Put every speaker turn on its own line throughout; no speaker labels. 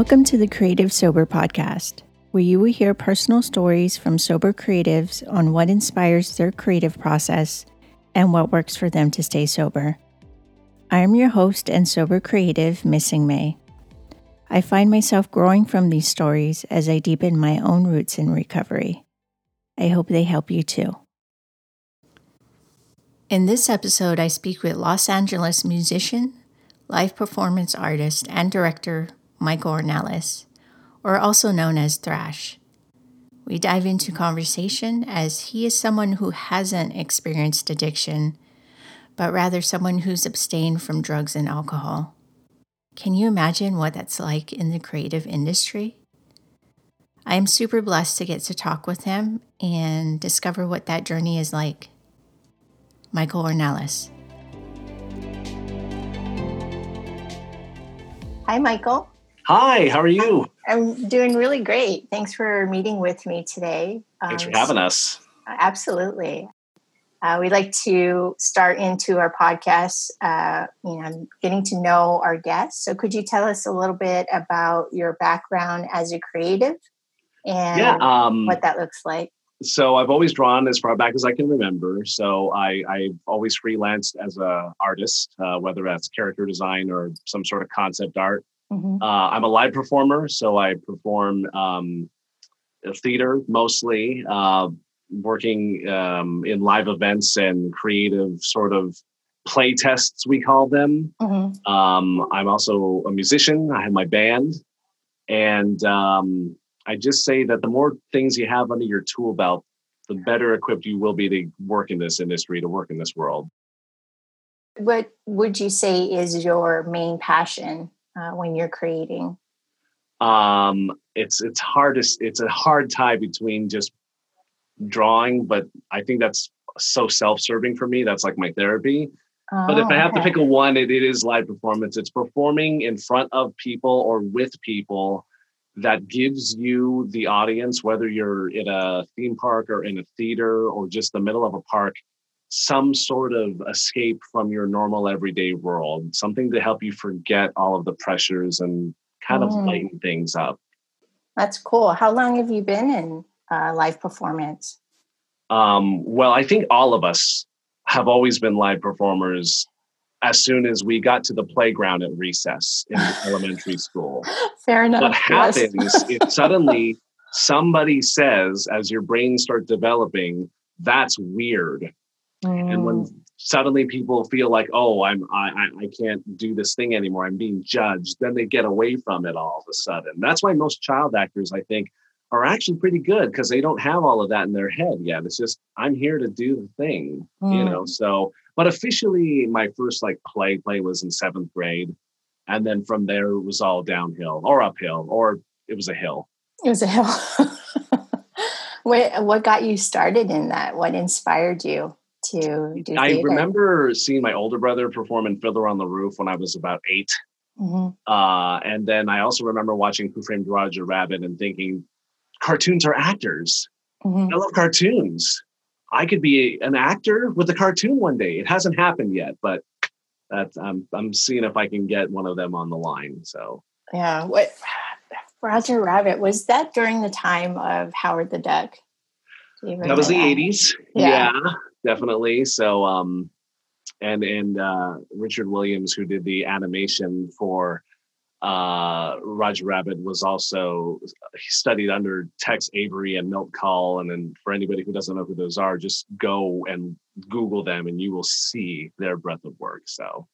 Welcome to the Creative Sober Podcast, where you will hear personal stories from sober creatives on what inspires their creative process and what works for them to stay sober. I am your host and sober creative, Missing May. I find myself growing from these stories as I deepen my own roots in recovery. I hope they help you too. In this episode, I speak with Los Angeles musician, live performance artist, and director Michael Ornelas, or also known as Thrash. We dive into conversation as he is someone who hasn't experienced addiction, but rather someone who's abstained from drugs and alcohol. Can you imagine what that's like in the creative industry? I am super blessed to get to talk with him and discover what that journey is like. Michael Ornelas. Hi, Michael.
Hi, how are you?
I'm doing really great. Thanks for meeting with me today.
Thanks um, for having us.
Absolutely. Uh, we like to start into our podcast, uh, you know, getting to know our guests. So, could you tell us a little bit about your background as a creative and yeah, um, what that looks like?
So, I've always drawn as far back as I can remember. So, I, I've always freelanced as an artist, uh, whether that's character design or some sort of concept art. Mm-hmm. Uh, I'm a live performer, so I perform um, theater mostly, uh, working um, in live events and creative sort of play tests, we call them. Mm-hmm. Um, I'm also a musician. I have my band, and um, I just say that the more things you have under your tool belt, the better equipped you will be to work in this industry, to work in this world.
What would you say is your main passion uh, when you're creating?
Um, it's it's hard to, it's a hard tie between just drawing, but I think that's so self-serving for me. That's like my therapy. Oh, but if I have okay. to pick a one, it, it is live performance. It's performing in front of people or with people that gives you the audience, whether you're in a theme park or in a theater or just the middle of a park, some sort of escape from your normal everyday world, something to help you forget all of the pressures and kind of mm. lighten things up.
That's cool. How long have you been in uh, live performance?
Um, well, I think all of us have always been live performers as soon as we got to the playground at recess in elementary school.
Fair enough.
What happens yes. if suddenly somebody says, as your brain starts developing, that's weird. Mm. And when mm. suddenly people feel like, oh, I'm I, I can't do this thing anymore, I'm being judged, then they get away from it all of a sudden. That's why most child actors, I think, are actually pretty good because they don't have all of that in their head yet. It's just I'm here to do the thing, mm. you know. So, but officially, my first like play play was in seventh grade, and then from there it was all downhill or uphill, or it was a hill.
It was a hill. what what got you started in that? What inspired you? To do
I remember seeing my older brother perform in Fiddler on the Roof when I was about 8 mm-hmm. uh, and then I also remember watching Who Framed Roger Rabbit and thinking, cartoons are actors. Mm-hmm. I love cartoons. I could be an actor with a cartoon one day. It hasn't happened yet, but that, I'm I'm seeing if I can get one of them on the line. So
yeah, what Roger Rabbit was that during the time of Howard the Duck?
That was the 80s. Yeah. yeah definitely. So, um, and and uh, Richard Williams, who did the animation for uh, Roger Rabbit, was also studied under Tex Avery and Milt Kahl. And then for anybody who doesn't know who those are, just go and Google them, and you will see their breadth of work. So.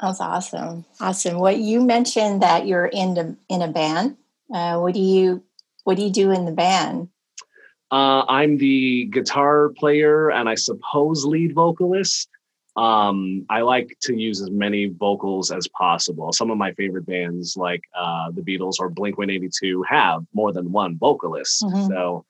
That's awesome. Awesome. What you mentioned that you're in a, in a band. Uh, what do you what do you do in the band?
Uh, I'm the guitar player and I suppose lead vocalist. Um, I like to use as many vocals as possible. Some of my favorite bands, like uh, the Beatles or Blink 182, have more than one vocalist. Mm-hmm. So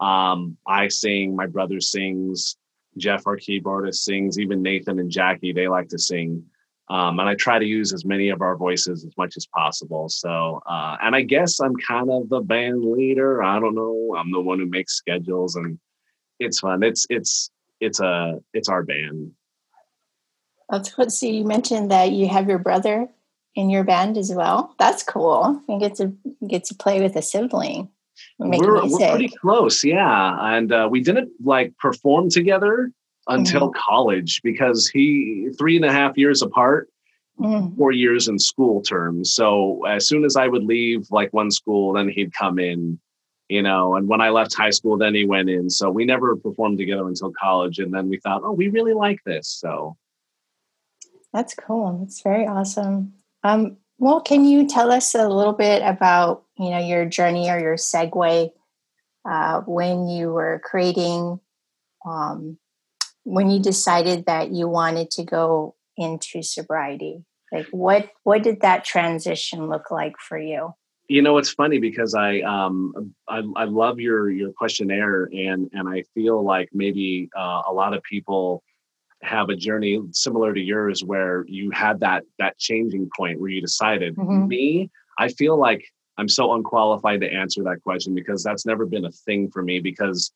um, I sing, my brother sings, Jeff, our keyboardist, sings, even Nathan and Jackie, they like to sing. Um, and I try to use as many of our voices as much as possible. So, uh, and I guess I'm kind of the band leader. I don't know. I'm the one who makes schedules, and it's fun. It's it's it's a it's our band.
That's what. So you mentioned that you have your brother in your band as well. That's cool. You get to get to play with a sibling.
We're, we're pretty close, yeah. And uh, we didn't like perform together until mm-hmm. college because he three and a half years apart, mm. four years in school terms. So as soon as I would leave like one school, then he'd come in, you know. And when I left high school, then he went in. So we never performed together until college. And then we thought, oh, we really like this. So
that's cool. That's very awesome. Um, well, can you tell us a little bit about you know your journey or your segue uh, when you were creating, um, when you decided that you wanted to go into sobriety? Like, what what did that transition look like for you?
You know, it's funny because I um I, I love your your questionnaire and and I feel like maybe uh, a lot of people have a journey similar to yours where you had that that changing point where you decided mm-hmm. me i feel like i'm so unqualified to answer that question because that's never been a thing for me because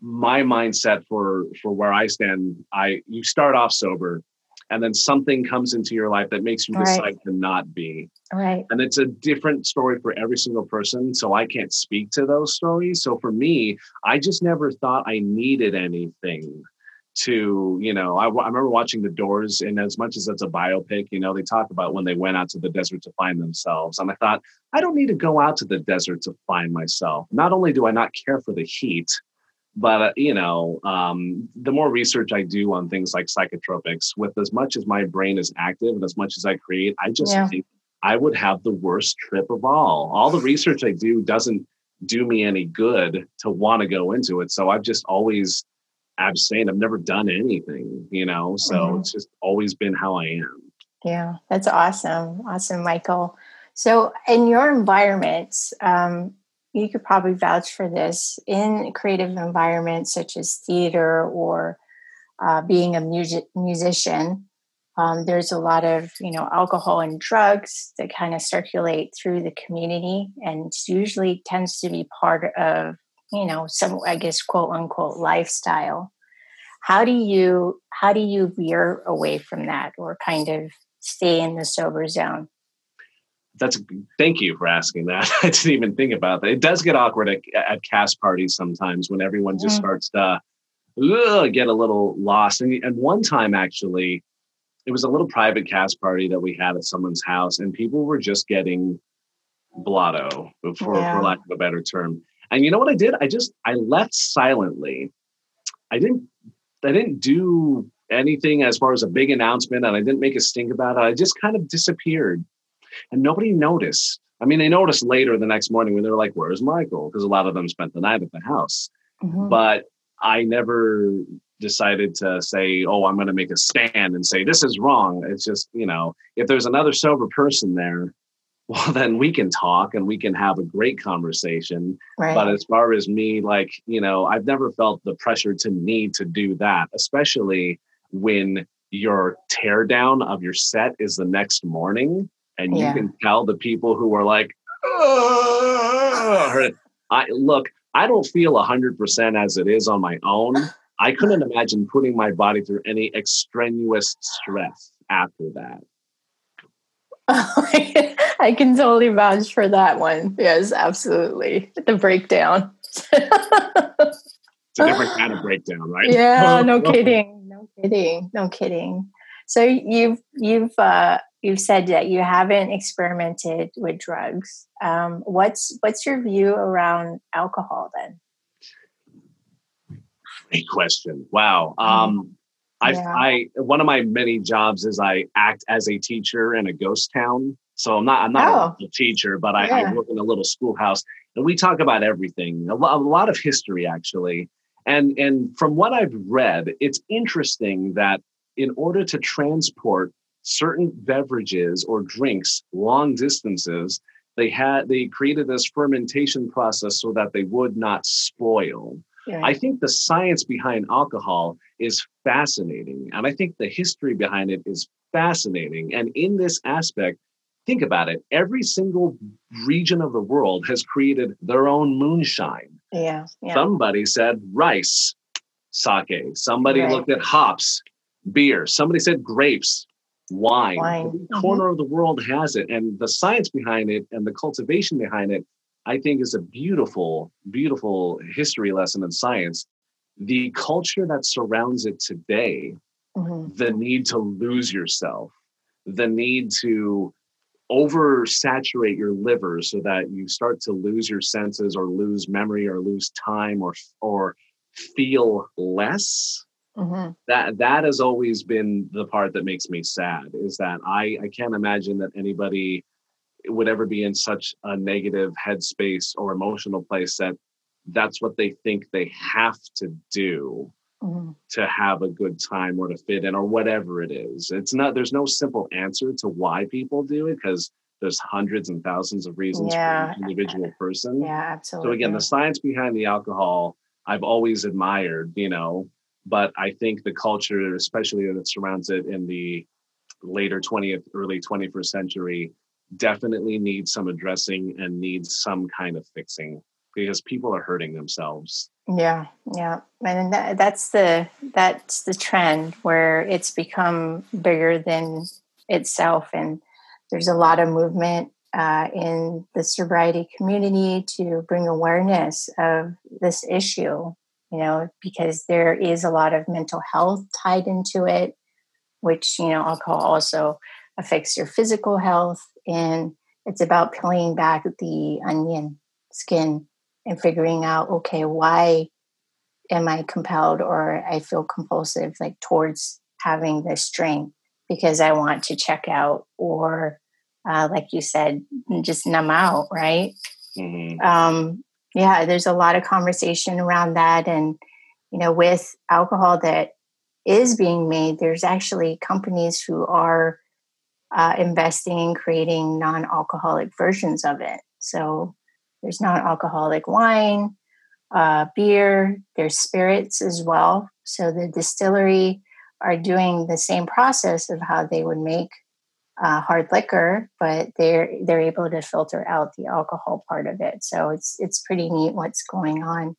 my mindset for for where i stand i you start off sober and then something comes into your life that makes you decide to not be.
Right.
And it's a different story for every single person so i can't speak to those stories. So for me i just never thought i needed anything to you know I, I, remember watching the doors and as much as it's a biopic you know they talk about when they went out to the desert to find themselves and i thought i don't need to go out to the desert to find myself. Not only do i not care for the heat but uh, you know um, the more research i do on things like psychotropics with as much as my brain is active and as much as i create i just yeah. think i would have the worst trip of all all the research i do doesn't do me any good to want to go into it so i've just always abstain. I've never done anything, you know, so mm-hmm. it's just always been how I am.
Yeah, that's awesome. Awesome, Michael. So, in your environments, um, you could probably vouch for this in creative environments such as theater or uh, being a music musician. Um, there's a lot of you know alcohol and drugs that kind of circulate through the community, and usually tends to be part of you know some i guess quote unquote lifestyle how do you how do you veer away from that or kind of stay in the sober zone
that's thank you for asking that i didn't even think about that it does get awkward at, at cast parties sometimes when everyone just mm. starts to ugh, get a little lost and, and one time actually it was a little private cast party that we had at someone's house and people were just getting blotto for, yeah. for lack of a better term and you know what I did? I just I left silently. I didn't I didn't do anything as far as a big announcement and I didn't make a stink about it. I just kind of disappeared. And nobody noticed. I mean, they noticed later the next morning when they were like, Where's Michael? Because a lot of them spent the night at the house. Mm-hmm. But I never decided to say, Oh, I'm going to make a stand and say, This is wrong. It's just, you know, if there's another sober person there, well then we can talk and we can have a great conversation right. but as far as me like you know i've never felt the pressure to need to do that especially when your teardown of your set is the next morning and yeah. you can tell the people who are like i look i don't feel 100% as it is on my own i couldn't imagine putting my body through any extraneous stress after that
I can totally vouch for that one. Yes, absolutely. The breakdown.
it's a different kind of breakdown, right?
Yeah, no kidding. No kidding. No kidding. So you've you've uh, you've said that you haven't experimented with drugs. Um, what's what's your view around alcohol then?
Great question. Wow. Mm-hmm. Um, I, yeah. I one of my many jobs is I act as a teacher in a ghost town. So I'm not I'm not oh. a teacher, but I, yeah. I, work in a little schoolhouse, and we talk about everything. A, lo- a lot of history actually, and and from what I've read, it's interesting that in order to transport certain beverages or drinks long distances, they had they created this fermentation process so that they would not spoil. Yeah. I think the science behind alcohol is fascinating. And I think the history behind it is fascinating. And in this aspect, think about it every single region of the world has created their own moonshine.
Yeah. yeah.
Somebody said rice, sake. Somebody right. looked at hops, beer. Somebody said grapes, wine. wine. Mm-hmm. corner of the world has it. And the science behind it and the cultivation behind it, I think is a beautiful, beautiful history lesson in science. The culture that surrounds it today, mm-hmm. the need to lose yourself, the need to oversaturate your liver so that you start to lose your senses or lose memory or lose time or or feel less mm-hmm. that that has always been the part that makes me sad is that i i can't imagine that anybody would ever be in such a negative headspace or emotional place that that's what they think they have to do mm-hmm. to have a good time or to fit in or whatever it is. It's not, there's no simple answer to why people do it because there's hundreds and thousands of reasons yeah. for each individual person.
Yeah, absolutely.
So again, the science behind the alcohol, I've always admired, you know, but I think the culture, especially that surrounds it in the later 20th, early 21st century, definitely needs some addressing and needs some kind of fixing because people are hurting themselves.
Yeah, yeah, and that, that's the that's the trend where it's become bigger than itself, and there's a lot of movement uh, in the sobriety community to bring awareness of this issue. You know, because there is a lot of mental health tied into it, which you know, alcohol also affects your physical health, and it's about peeling back the onion skin and figuring out okay why am i compelled or i feel compulsive like towards having this drink because i want to check out or uh, like you said just numb out right mm-hmm. um, yeah there's a lot of conversation around that and you know with alcohol that is being made there's actually companies who are uh, investing in creating non-alcoholic versions of it so there's non alcoholic wine, uh, beer, there's spirits as well. So the distillery are doing the same process of how they would make uh, hard liquor, but they're they're able to filter out the alcohol part of it. So it's it's pretty neat what's going on.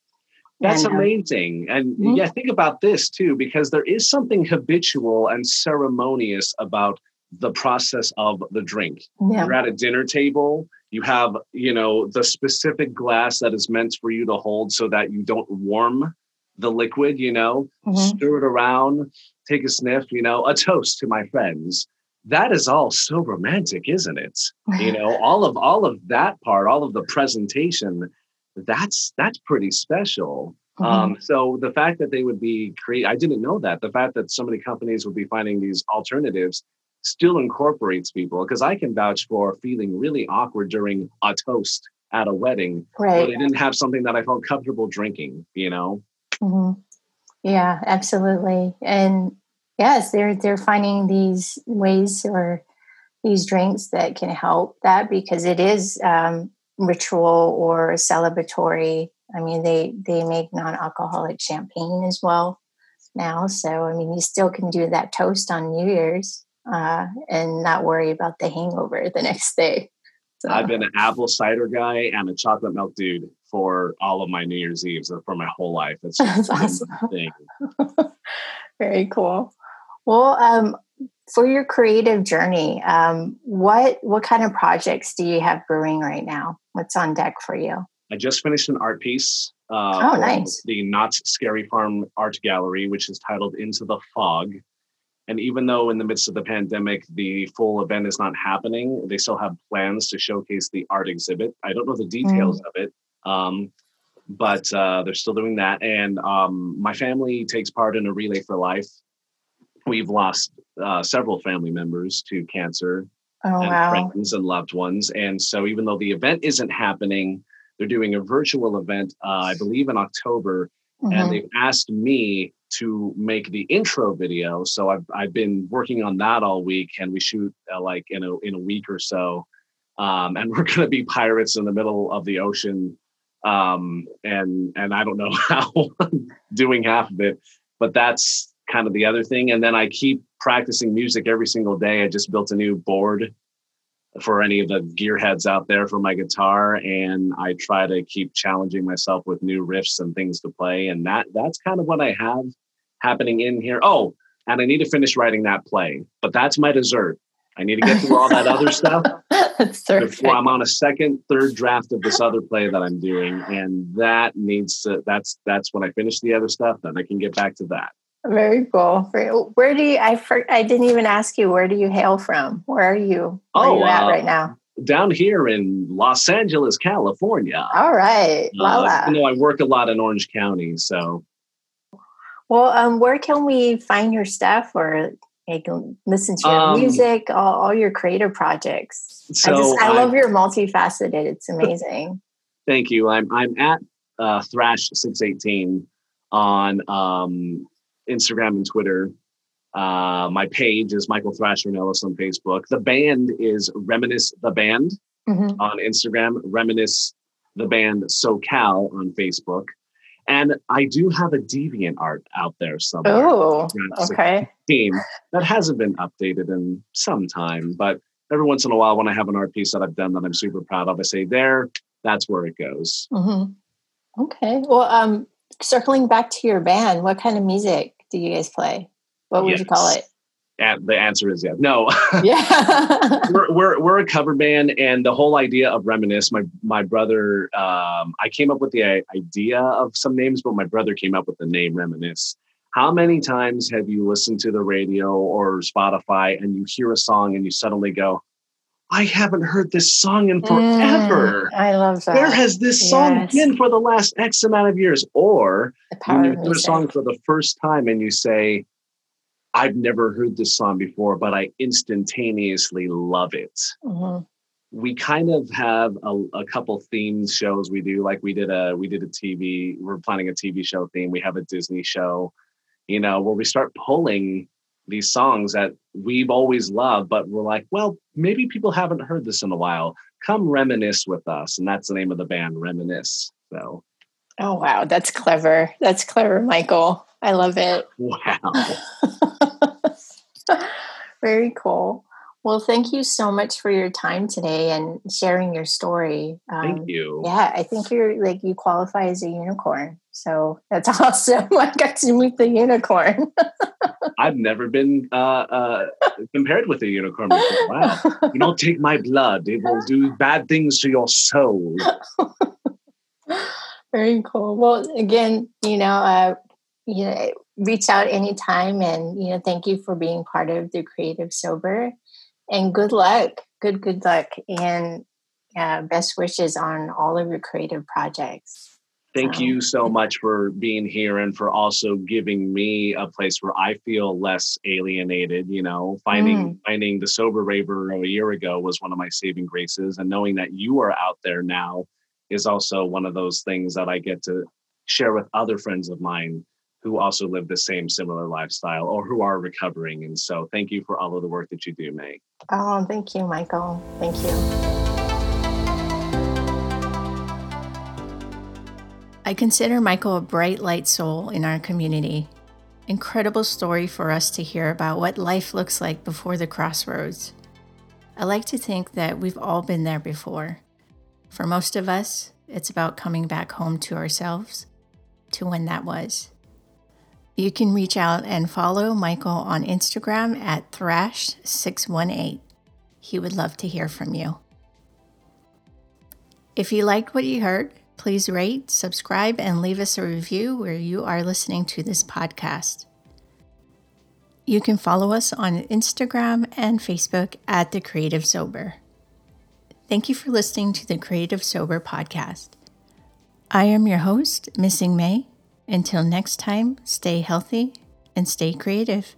That's and, um, amazing. And mm-hmm. yeah, think about this too, because there is something habitual and ceremonious about the process of the drink. Yeah. You're at a dinner table, you have, you know, the specific glass that is meant for you to hold so that you don't warm the liquid, you know, mm-hmm. stir it around, take a sniff, you know, a toast to my friends. That is all so romantic, isn't it? you know, all of all of that part, all of the presentation, that's that's pretty special. Mm-hmm. Um, so the fact that they would be create, I didn't know that. The fact that so many companies would be finding these alternatives still incorporates people because I can vouch for feeling really awkward during a toast at a wedding. Right. But I didn't have something that I felt comfortable drinking, you know?
Mm-hmm. Yeah, absolutely. And yes, they're they're finding these ways or these drinks that can help that because it is um, ritual or celebratory. I mean, they they make non-alcoholic champagne as well now. So I mean, you still can do that toast on New Year's uh, and not worry about the hangover the next day.
So. I've been an apple cider guy and a chocolate milk dude for all of my New Year's Eves or for my whole life. It's That's awesome. thing.
Very cool. Well, um, for your creative journey, um, what what kind of projects do you have brewing right now? What's on deck for you?
I just finished an art piece.
Uh, oh, nice!
The Knott's Scary Farm Art Gallery, which is titled "Into the Fog." And even though in the midst of the pandemic, the full event is not happening, they still have plans to showcase the art exhibit. I don't know the details mm. of it, um, but uh, they're still doing that. And um, my family takes part in a Relay for Life. We've lost uh, several family members to cancer
oh,
and
wow.
friends and loved ones. And so, even though the event isn't happening, they're doing a virtual event, uh, I believe in October. Mm-hmm. And they've asked me to make the intro video. So I've I've been working on that all week, and we shoot uh, like in a in a week or so. Um, and we're going to be pirates in the middle of the ocean, um, and and I don't know how doing half of it, but that's kind of the other thing. And then I keep practicing music every single day. I just built a new board for any of the gearheads out there for my guitar and i try to keep challenging myself with new riffs and things to play and that that's kind of what i have happening in here oh and I need to finish writing that play. But that's my dessert. I need to get through all that other stuff before I'm on a second, third draft of this other play that I'm doing, and that needs to. That's that's when I finish the other stuff, then I can get back to that.
Very cool. Where do you? I for, I didn't even ask you. Where do you hail from? Where are you? Where oh, are you at uh, right now?
Down here in Los Angeles, California.
All right.
Uh, you know, I work a lot in Orange County, so.
Well, um, where can we find your stuff, or can listen to your um, music, all, all, your creative projects? So I just, I, I love your multifaceted. It's amazing.
Thank you. I'm I'm at uh, Thrash six eighteen on um, Instagram and Twitter. Uh, my page is Michael Thrash Ornelas on Facebook. The band is Reminisce the Band mm-hmm. on Instagram, Reminisce the Band SoCal on Facebook. And I do have a DeviantArt out there somewhere.
Oh, okay.
Team that hasn't been updated in some time, but every once in a while, when I have an art piece that I've done that I'm super proud of, I say, "There, that's where it goes."
Mm-hmm. Okay. Well, um, circling back to your band, what kind of music do you guys play? What would yes. you call it?
The answer is yes. No. Yeah. we're, we're, we're a cover band, and the whole idea of reminisce. My my brother, um, I came up with the idea of some names, but my brother came up with the name reminisce. How many times have you listened to the radio or Spotify and you hear a song and you suddenly go, I haven't heard this song in forever.
Mm, I love that.
Where has this song yes. been for the last X amount of years? Or when you hear a song for the first time and you say, I've never heard this song before, but I instantaneously love it. Mm-hmm. We kind of have a, a couple themed shows we do. Like we did a we did a TV. We're planning a TV show theme. We have a Disney show, you know, where we start pulling these songs that we've always loved, but we're like, well, maybe people haven't heard this in a while. Come reminisce with us. And that's the name of the band, Reminisce. So
Oh wow, that's clever. That's clever, Michael. I love it.
Wow.
Very cool. Well, thank you so much for your time today and sharing your story.
Um, thank you.
Yeah, I think you're like you qualify as a unicorn. So that's awesome. I got to meet the unicorn.
I've never been uh, uh, compared with a unicorn before. Wow. You don't take my blood, it will do bad things to your soul.
Very cool. Well, again, you know, uh, you know, reach out anytime and, you know, thank you for being part of the Creative Sober and good luck. Good, good luck. And uh, best wishes on all of your creative projects.
Thank you so much for being here and for also giving me a place where I feel less alienated. You know, finding mm. finding the sober raver a year ago was one of my saving graces, and knowing that you are out there now is also one of those things that I get to share with other friends of mine who also live the same similar lifestyle or who are recovering. And so, thank you for all of the work that you do, May.
Oh, thank you, Michael. Thank you. I consider Michael a bright light soul in our community. Incredible story for us to hear about what life looks like before the crossroads. I like to think that we've all been there before. For most of us, it's about coming back home to ourselves, to when that was. You can reach out and follow Michael on Instagram at thrash618. He would love to hear from you. If you liked what you heard, Please rate, subscribe, and leave us a review where you are listening to this podcast. You can follow us on Instagram and Facebook at The Creative Sober. Thank you for listening to the Creative Sober podcast. I am your host, Missing May. Until next time, stay healthy and stay creative.